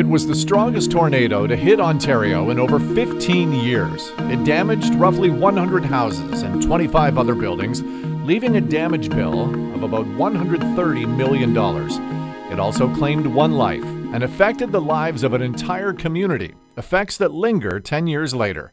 It was the strongest tornado to hit Ontario in over 15 years. It damaged roughly 100 houses and 25 other buildings, leaving a damage bill of about $130 million. It also claimed one life and affected the lives of an entire community, effects that linger 10 years later.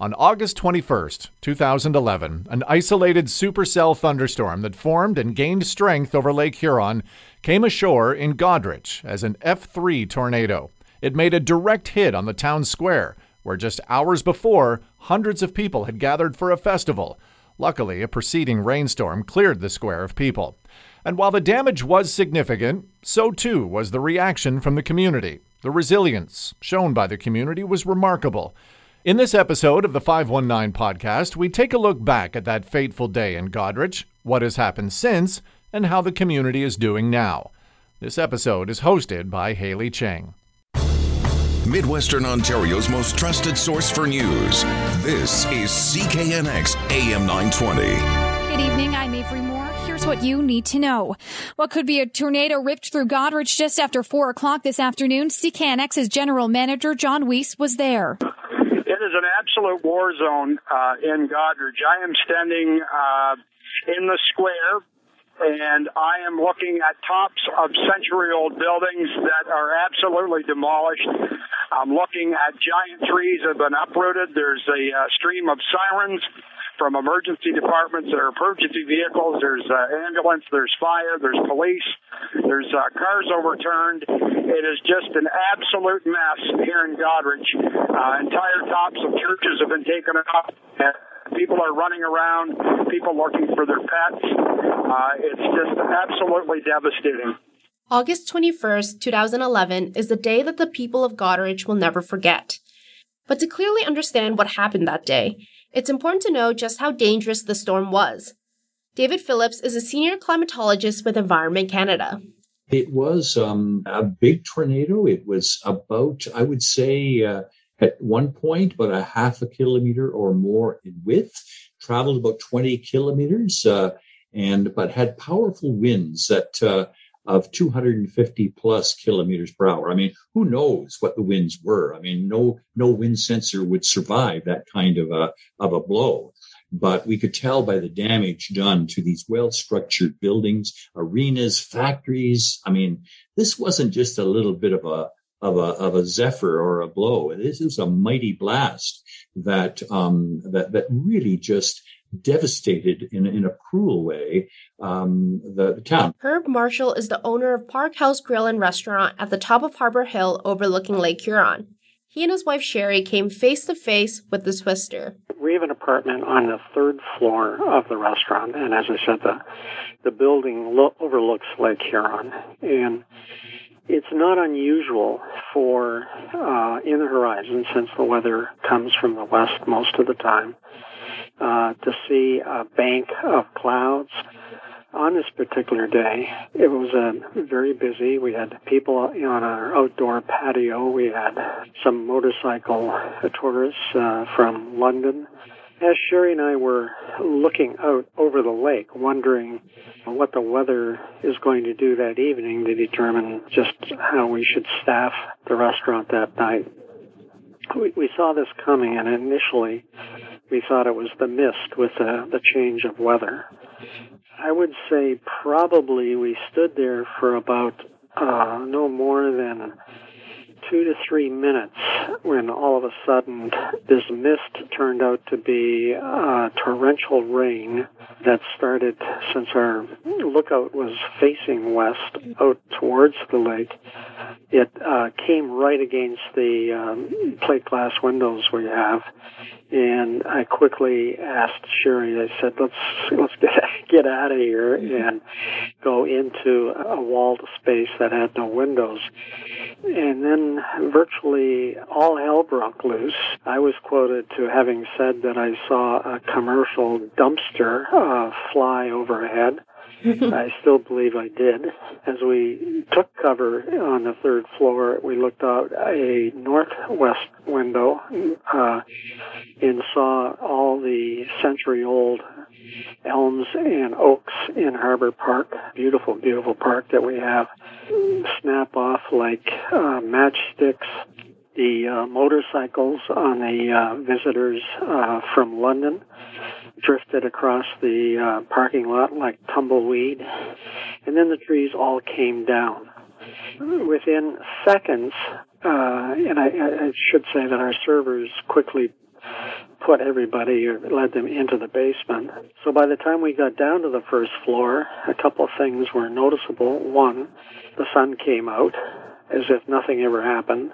On August 21st, 2011, an isolated supercell thunderstorm that formed and gained strength over Lake Huron came ashore in Goderich as an F3 tornado. It made a direct hit on the town square, where just hours before, hundreds of people had gathered for a festival. Luckily, a preceding rainstorm cleared the square of people. And while the damage was significant, so too was the reaction from the community. The resilience shown by the community was remarkable. In this episode of the 519 podcast, we take a look back at that fateful day in Goderich, what has happened since, and how the community is doing now. This episode is hosted by Hayley Cheng. Midwestern Ontario's most trusted source for news. This is CKNX AM 920. Good evening. I'm Avery Moore. Here's what you need to know. What could be a tornado ripped through Goderich just after 4 o'clock this afternoon? CKNX's general manager, John Weiss, was there. It is an absolute war zone uh, in Goderich. I am standing uh, in the square and I am looking at tops of century old buildings that are absolutely demolished. I'm looking at giant trees that have been uprooted. There's a uh, stream of sirens from emergency departments. There are emergency vehicles. There's uh, ambulance. There's fire. There's police. There's uh, cars overturned. It is just an absolute mess here in Goderich. Uh, entire tops of churches have been taken out. People are running around. People looking for their pets. Uh, it's just absolutely devastating. August 21st, 2011 is the day that the people of Goderich will never forget. But to clearly understand what happened that day, it's important to know just how dangerous the storm was. David Phillips is a senior climatologist with Environment Canada. It was um, a big tornado. It was about, I would say, uh, at one point, but a half a kilometer or more in width, traveled about 20 kilometers, uh, and but had powerful winds that uh, of 250 plus kilometers per hour. I mean, who knows what the winds were? I mean, no, no wind sensor would survive that kind of a, of a blow. But we could tell by the damage done to these well structured buildings, arenas, factories. I mean, this wasn't just a little bit of a, of a, of a zephyr or a blow. This is a mighty blast that, um, that, that really just devastated in, in a cruel way um, the, the, town. Herb Marshall is the owner of Park House Grill and Restaurant at the top of Harbor Hill overlooking Lake Huron. He and his wife Sherry came face to face with the twister. We have an apartment on the third floor of the restaurant, and as I said, the the building lo- overlooks Lake Huron, and it's not unusual for uh, in the horizon, since the weather comes from the west most of the time, uh, to see a bank of clouds. On this particular day, it was uh, very busy. We had people on our outdoor patio. We had some motorcycle tourists uh, from London. As Sherry and I were looking out over the lake, wondering what the weather is going to do that evening to determine just how we should staff the restaurant that night, we, we saw this coming, and initially we thought it was the mist with the, the change of weather. I would say probably we stood there for about uh, no more than two to three minutes when all of a sudden this mist turned out to be uh, torrential rain that started since our lookout was facing west out towards the lake. It uh, came right against the um, plate glass windows we have, and I quickly asked Sherry. I said, "Let's let's get get out of here and go into a walled space that had no windows." And then virtually all hell broke loose. I was quoted to having said that I saw a commercial dumpster uh, fly overhead. I still believe I did. As we took cover on the third floor, we looked out a northwest window uh, and saw all the century old elms and oaks in Harbor Park. Beautiful, beautiful park that we have. Snap off like uh, matchsticks. The uh, motorcycles on the uh, visitors uh, from London drifted across the uh, parking lot like tumbleweed. And then the trees all came down. Within seconds, uh, and I, I should say that our servers quickly put everybody or led them into the basement. So by the time we got down to the first floor, a couple of things were noticeable. One, the sun came out as if nothing ever happened.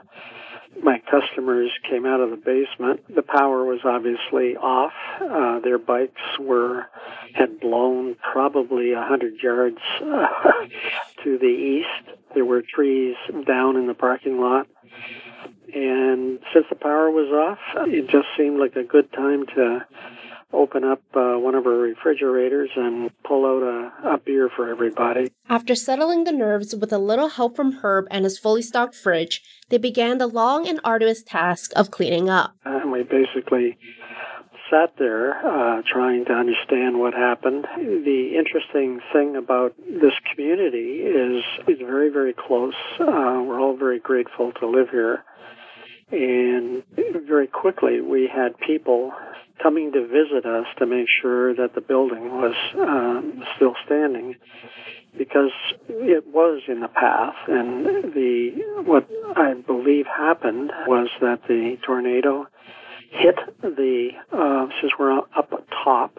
My customers came out of the basement. The power was obviously off. Uh, their bikes were had blown probably a hundred yards uh, to the east. There were trees down in the parking lot. And since the power was off, it just seemed like a good time to open up uh, one of our refrigerators and pull out a, a beer for everybody. After settling the nerves with a little help from Herb and his fully stocked fridge, they began the long and arduous task of cleaning up. And we basically sat there uh, trying to understand what happened. The interesting thing about this community is it's very, very close. Uh, we're all very grateful to live here. And very quickly, we had people coming to visit us to make sure that the building was um, still standing because it was in the path. And the what I believe happened was that the tornado hit the uh, since we're up top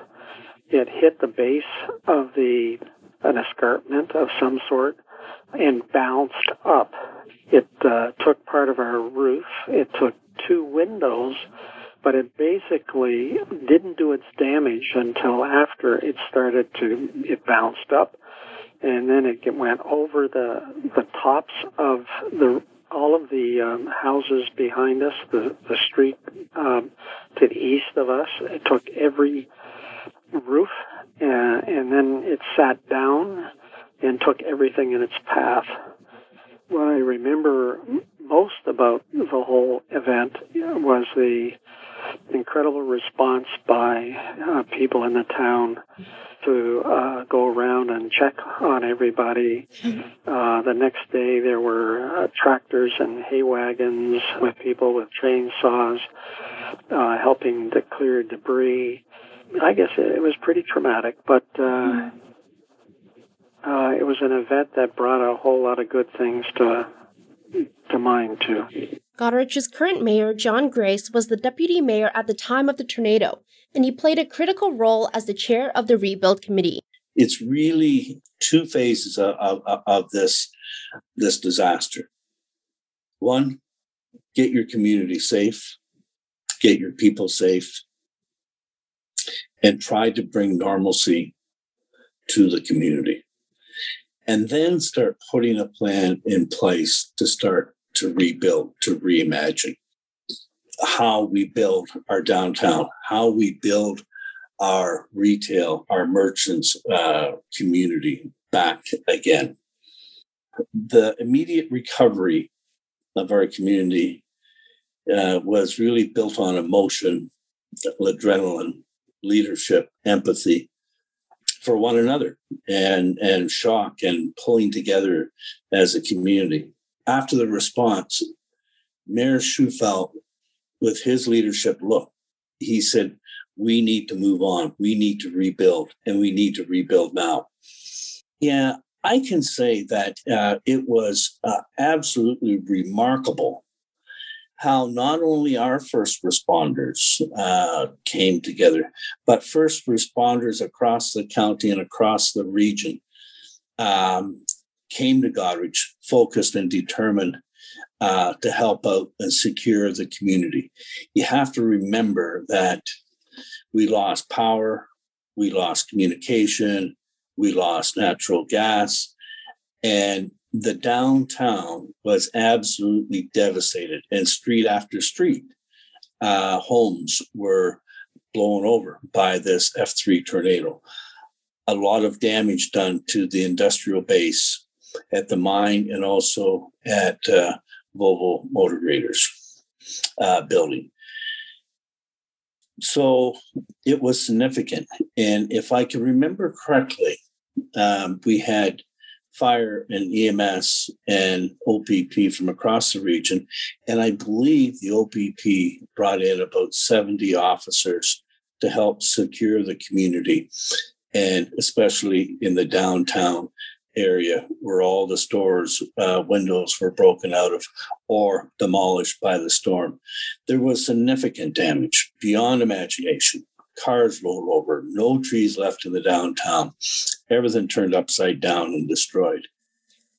it hit the base of the an escarpment of some sort and bounced up it uh, took part of our roof. It took two windows, but it basically didn't do its damage until after it started to, it bounced up. And then it went over the, the tops of the, all of the um, houses behind us, the, the street um, to the east of us. It took every roof, uh, and then it sat down and took everything in its path what I remember most about the whole event was the incredible response by uh, people in the town to uh, go around and check on everybody. Uh, the next day, there were uh, tractors and hay wagons with people with chainsaws uh, helping to clear debris. I guess it, it was pretty traumatic, but uh, uh, it was an event that brought a whole lot of good things to to mind too. Goderich's current mayor, John Grace, was the deputy mayor at the time of the tornado, and he played a critical role as the chair of the rebuild committee. It's really two phases of, of, of this this disaster. One, get your community safe, get your people safe, and try to bring normalcy to the community and then start putting a plan in place to start to rebuild, to reimagine how we build our downtown, how we build our retail, our merchants uh, community back again. The immediate recovery of our community uh, was really built on emotion, adrenaline, leadership, empathy, for one another and and shock and pulling together as a community. After the response, Mayor Shewfelt, with his leadership, look, he said, we need to move on. We need to rebuild, and we need to rebuild now. Yeah, I can say that uh, it was uh, absolutely remarkable how not only our first responders uh, came together, but first responders across the county and across the region um, came to Goderich focused and determined uh, to help out and secure the community. You have to remember that we lost power, we lost communication, we lost natural gas, and the downtown was absolutely devastated, and street after street, uh, homes were blown over by this F3 tornado. A lot of damage done to the industrial base at the mine and also at uh, Volvo Motor Graders uh, building. so it was significant. And if I can remember correctly, um, we had fire and EMS and OPP from across the region. And I believe the OPP brought in about 70 officers to help secure the community, and especially in the downtown area where all the stores' uh, windows were broken out of or demolished by the storm. There was significant damage beyond imagination. Cars rolled over, no trees left in the downtown. Everything turned upside down and destroyed.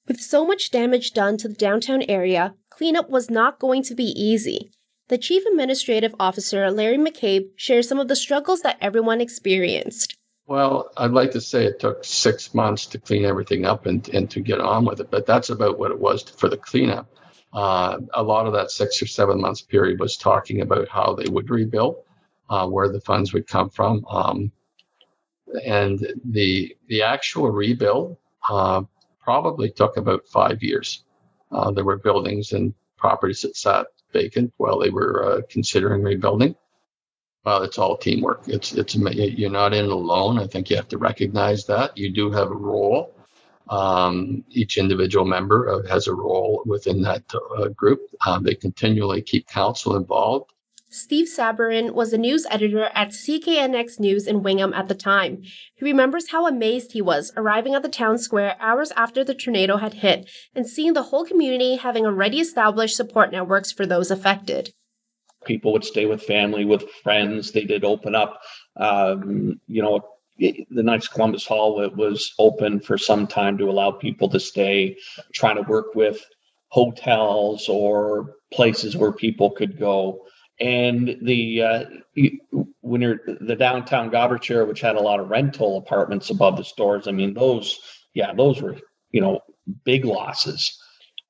With so much damage done to the downtown area, cleanup was not going to be easy. The Chief Administrative Officer, Larry McCabe, shares some of the struggles that everyone experienced. Well, I'd like to say it took six months to clean everything up and, and to get on with it, but that's about what it was for the cleanup. Uh, a lot of that six or seven months period was talking about how they would rebuild, uh, where the funds would come from, um, and the the actual rebuild uh, probably took about five years. Uh, there were buildings and properties that sat vacant while they were uh, considering rebuilding. Well, it's all teamwork. It's it's you're not in alone. I think you have to recognize that you do have a role. Um, each individual member has a role within that uh, group. Um, they continually keep council involved. Steve Sabourin was a news editor at CKNX News in Wingham at the time. He remembers how amazed he was arriving at the town square hours after the tornado had hit and seeing the whole community having already established support networks for those affected people would stay with family, with friends. They did open up. Um, you know, the Knights Columbus Hall it was open for some time to allow people to stay, trying to work with hotels or places where people could go. And the uh, when you're the downtown Goderich, which had a lot of rental apartments above the stores, I mean those, yeah, those were you know big losses.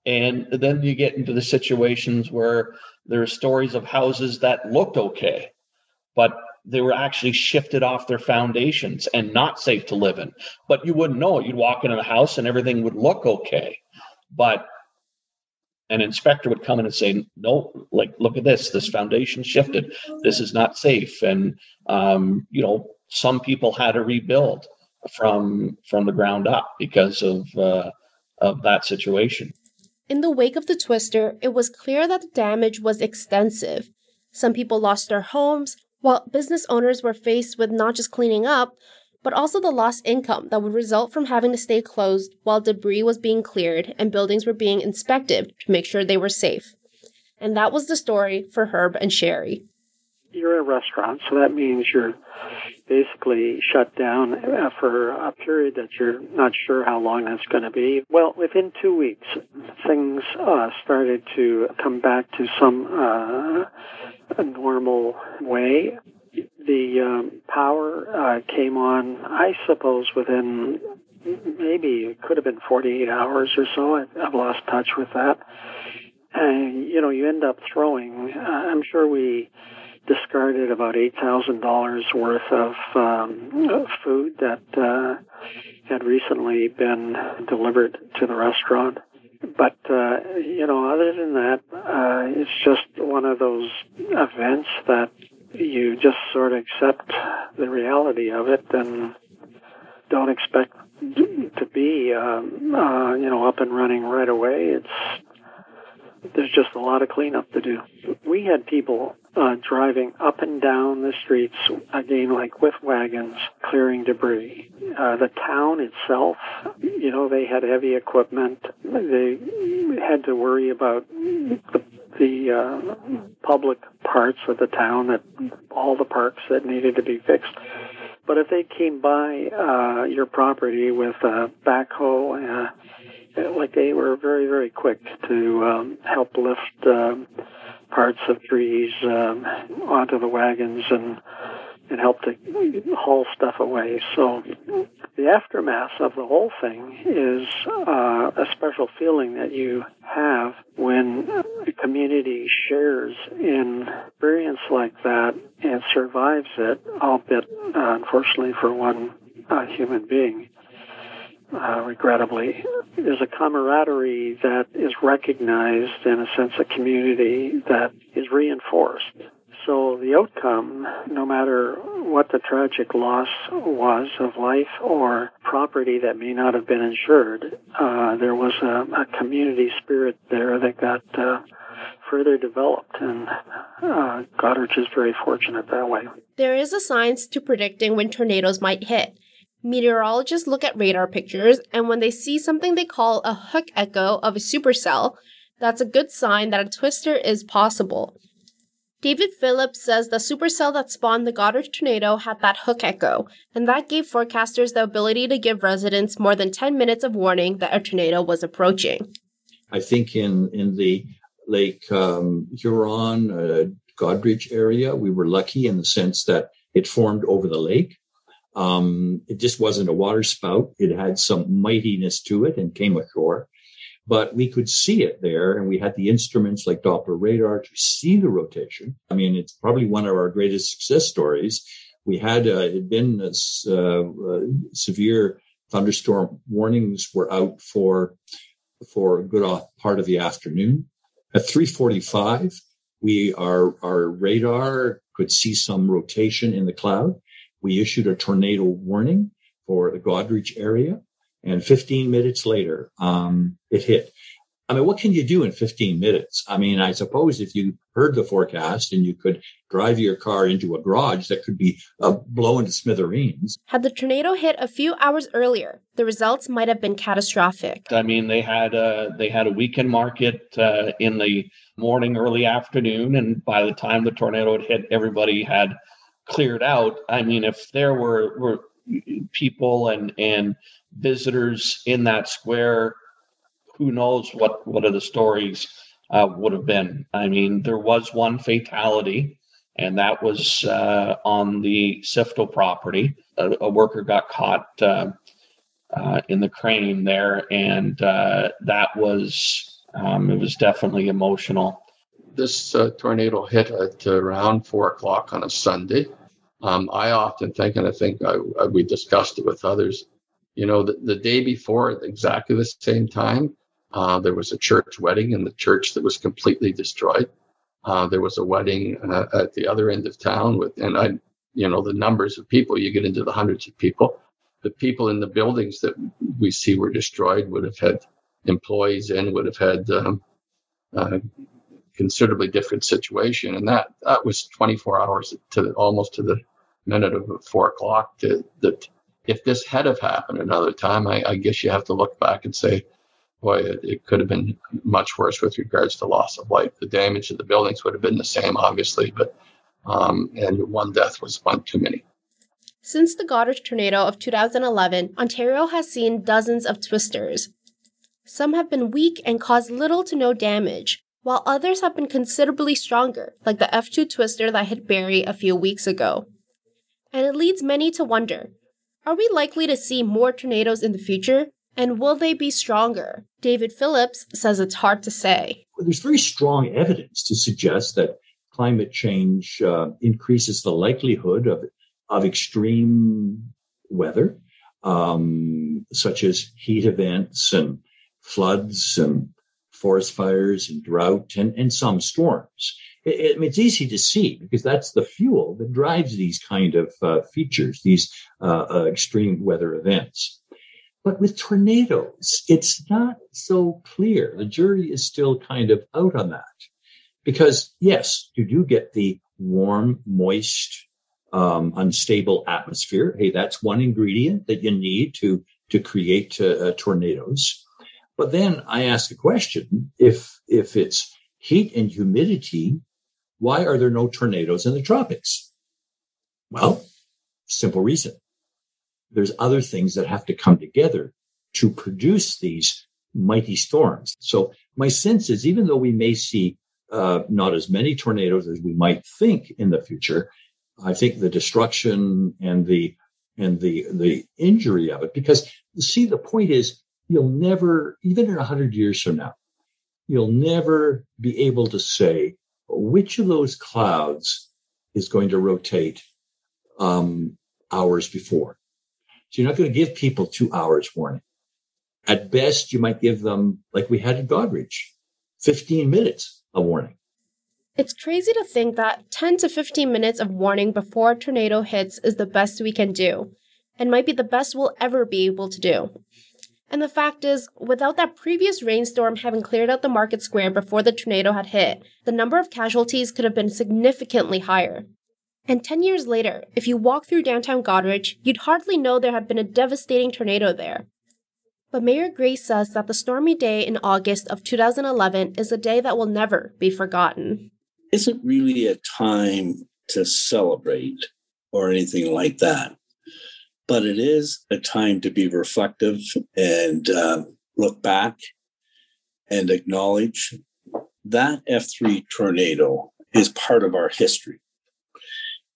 And then you get into the situations where there are stories of houses that looked okay, but they were actually shifted off their foundations and not safe to live in. But you wouldn't know it. You'd walk into the house and everything would look okay. But an inspector would come in and say, no, like, look at this, this foundation shifted. This is not safe. And, um, you know, some people had to rebuild from from the ground up because of uh, of that situation. In the wake of the twister, it was clear that the damage was extensive. Some people lost their homes, while business owners were faced with not just cleaning up, but also the lost income that would result from having to stay closed while debris was being cleared and buildings were being inspected to make sure they were safe. And that was the story for Herb and Sherry. You're a restaurant, so that means you're basically shut down for a period that you're not sure how long that's going to be. Well, within two weeks, things uh, started to come back to some uh, normal way. The um, power uh, came on, I suppose, within maybe it could have been 48 hours or so. I, I've lost touch with that. And, you know, you end up throwing, uh, I'm sure we discarded about eight thousand dollars worth of um, food that uh, had recently been delivered to the restaurant. But uh, you know, other than that, uh, it's just one of those events that you just sort of accept the reality of it and don't expect to be, um, uh, you know, up and running right away. It's there's just a lot of cleanup to do. We had people uh, driving up and down the streets, again, like with wagons, clearing debris. Uh, the town itself, you know, they had heavy equipment. They had to worry about the, the uh, public parts of the town, that all the parks that needed to be fixed. But if they came by uh, your property with a backhoe, uh, like they were very very quick to um, help lift um, parts of trees um, onto the wagons and and help to haul stuff away. So the aftermath of the whole thing is uh, a special feeling that you have when a community shares in experience like that and survives it, albeit uh, unfortunately for one uh, human being uh, regrettably, is a camaraderie that is recognized in a sense of community that is reinforced. So the outcome, no matter what the tragic loss was of life or property that may not have been insured, uh, there was a, a, community spirit there that got uh, further developed, and uh, is very fortunate that way. There is a science to predicting when tornadoes might hit. Meteorologists look at radar pictures, and when they see something they call a hook echo of a supercell, that's a good sign that a twister is possible. David Phillips says the supercell that spawned the Goderich tornado had that hook echo, and that gave forecasters the ability to give residents more than 10 minutes of warning that a tornado was approaching. I think in, in the Lake um, Huron, uh, area, we were lucky in the sense that it formed over the lake. Um, it just wasn't a water spout. It had some mightiness to it and came ashore but we could see it there and we had the instruments like Doppler radar to see the rotation. I mean, it's probably one of our greatest success stories. We had, uh, it had been uh, uh, severe thunderstorm warnings were out for, for a good part of the afternoon. At 345, we, our, our radar could see some rotation in the cloud. We issued a tornado warning for the Goderich area. And 15 minutes later, um, it hit. I mean, what can you do in 15 minutes? I mean, I suppose if you heard the forecast and you could drive your car into a garage that could be uh, blown to smithereens. Had the tornado hit a few hours earlier, the results might have been catastrophic. I mean, they had a they had a weekend market uh, in the morning, early afternoon, and by the time the tornado had hit, everybody had cleared out. I mean, if there were were people and and visitors in that square, who knows what what are the stories uh, would have been. I mean, there was one fatality, and that was uh, on the Sifto property. A, a worker got caught uh, uh in the crane there, and uh, that was um, it was definitely emotional. This uh, tornado hit at around four o'clock on a Sunday. Um, I often think, and I think I, I, we discussed it with others, you know, the, the day before, at exactly the same time, uh, there was a church wedding in the church that was completely destroyed. Uh, there was a wedding uh, at the other end of town with, and I, you know, the numbers of people, you get into the hundreds of people. The people in the buildings that we see were destroyed would have had employees in, would have had um, uh, considerably different situation. And that, that was 24 hours to almost to the minute of four o'clock to, that if this had have happened another time, I, I guess you have to look back and say, boy, it, it, could have been much worse with regards to loss of life. The damage to the buildings would have been the same, obviously, but um, and one death was one too many. Since the Goderich tornado of 2011, Ontario has seen dozens of twisters. Some have been weak and caused little to no damage, while others have been considerably stronger, like the F2 twister that hit Barrie a few weeks ago. And it leads many to wonder are we likely to see more tornadoes in the future? And will they be stronger? David Phillips says it's hard to say. There's very strong evidence to suggest that climate change uh, increases the likelihood of, of extreme weather, um, such as heat events and floods and forest fires and drought and, and some storms it, it's easy to see because that's the fuel that drives these kind of uh, features, these uh, uh, extreme weather events. But with tornadoes, it's not so clear. The jury is still kind of out on that because yes, you do get the warm, moist, um, unstable atmosphere. Hey, that's one ingredient that you need to to create uh, uh tornadoes. But then I ask a question: if if it's heat and humidity why are there no tornadoes in the tropics? Well, simple reason. There's other things that have to come together to produce these mighty storms. So my sense is even though we may see uh, not as many tornadoes as we might think in the future, I think the destruction and the and the the injury of it, because see the point is you'll never, even in a hundred years from now, you'll never be able to say which of those clouds is going to rotate um, hours before. So you're not going to give people two hours warning. At best, you might give them, like we had in Goderich, 15 minutes of warning. It's crazy to think that 10 to 15 minutes of warning before a tornado hits is the best we can do, and might be the best we'll ever be able to do. And the fact is, without that previous rainstorm having cleared out the market square before the tornado had hit, the number of casualties could have been significantly higher. And 10 years later, if you walk through downtown Goderich, you'd hardly know there had been a devastating tornado there. But Mayor Gray says that the stormy day in August of 2011 is a day that will never be forgotten isn't really a time to celebrate or anything like that. But it is a time to be reflective and uh, look back and acknowledge that F3 tornado is part of our history.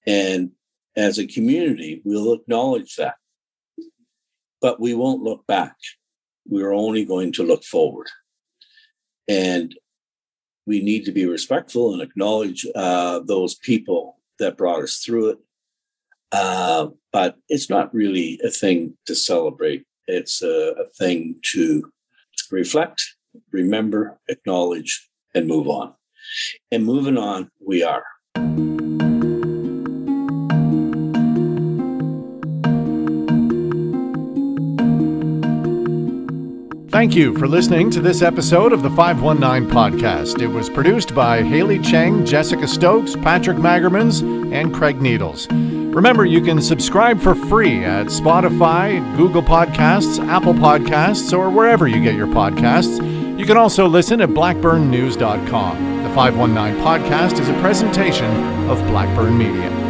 And as a community, we'll acknowledge that. But we won't look back. We're only going to look forward. And we need to be respectful and acknowledge uh, those people that brought us through it. Uh, but it's not really a thing to celebrate. It's a, a thing to reflect, remember, acknowledge, and move on. And moving on, we are. Thank you for listening to this episode of the 519 podcast. It was produced by Hayley Cheng, Jessica Stokes, Patrick Magermans, and Craig Needles. Remember, you can subscribe for free at Spotify, Google Podcasts, Apple Podcasts, or wherever you get your podcasts. You can also listen at blackburnnews.com. The 519 podcast is a presentation of Blackburn Media.